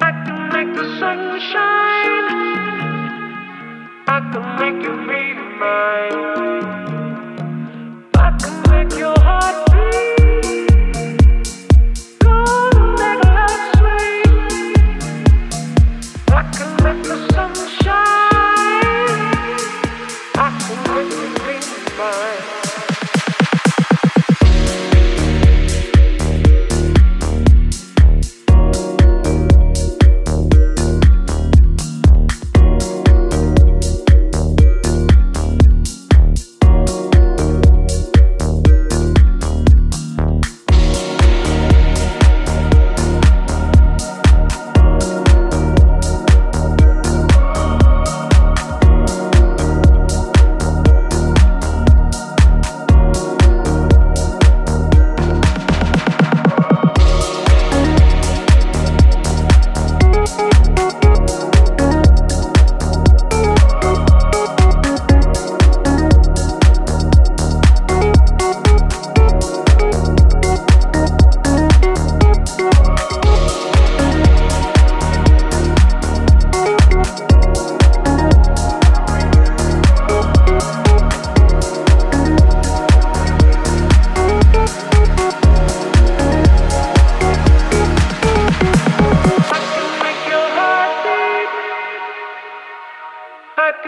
I can make the sun shine. I can make you be mine.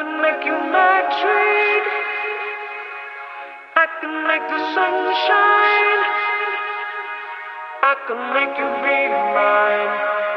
Can make you my treat. I can make the sun shine. I can make you be mine.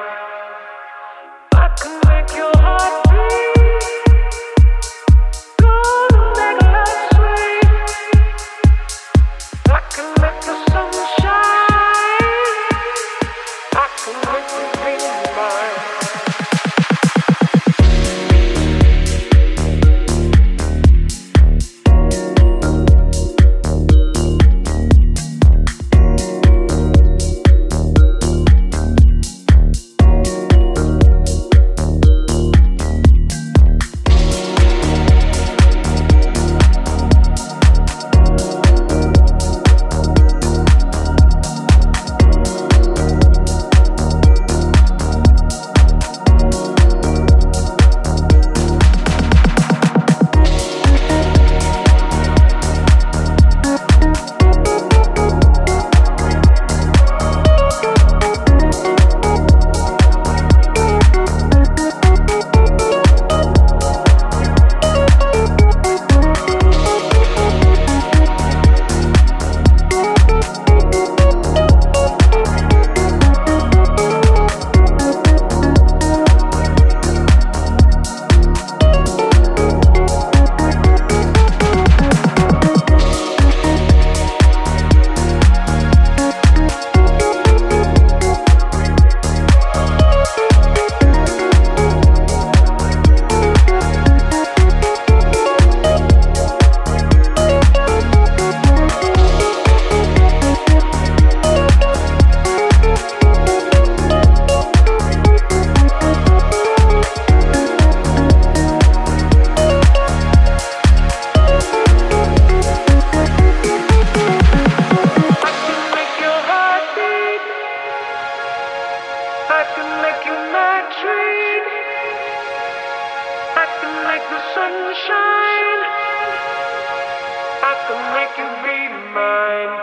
make the sun shine. I can make you be mine.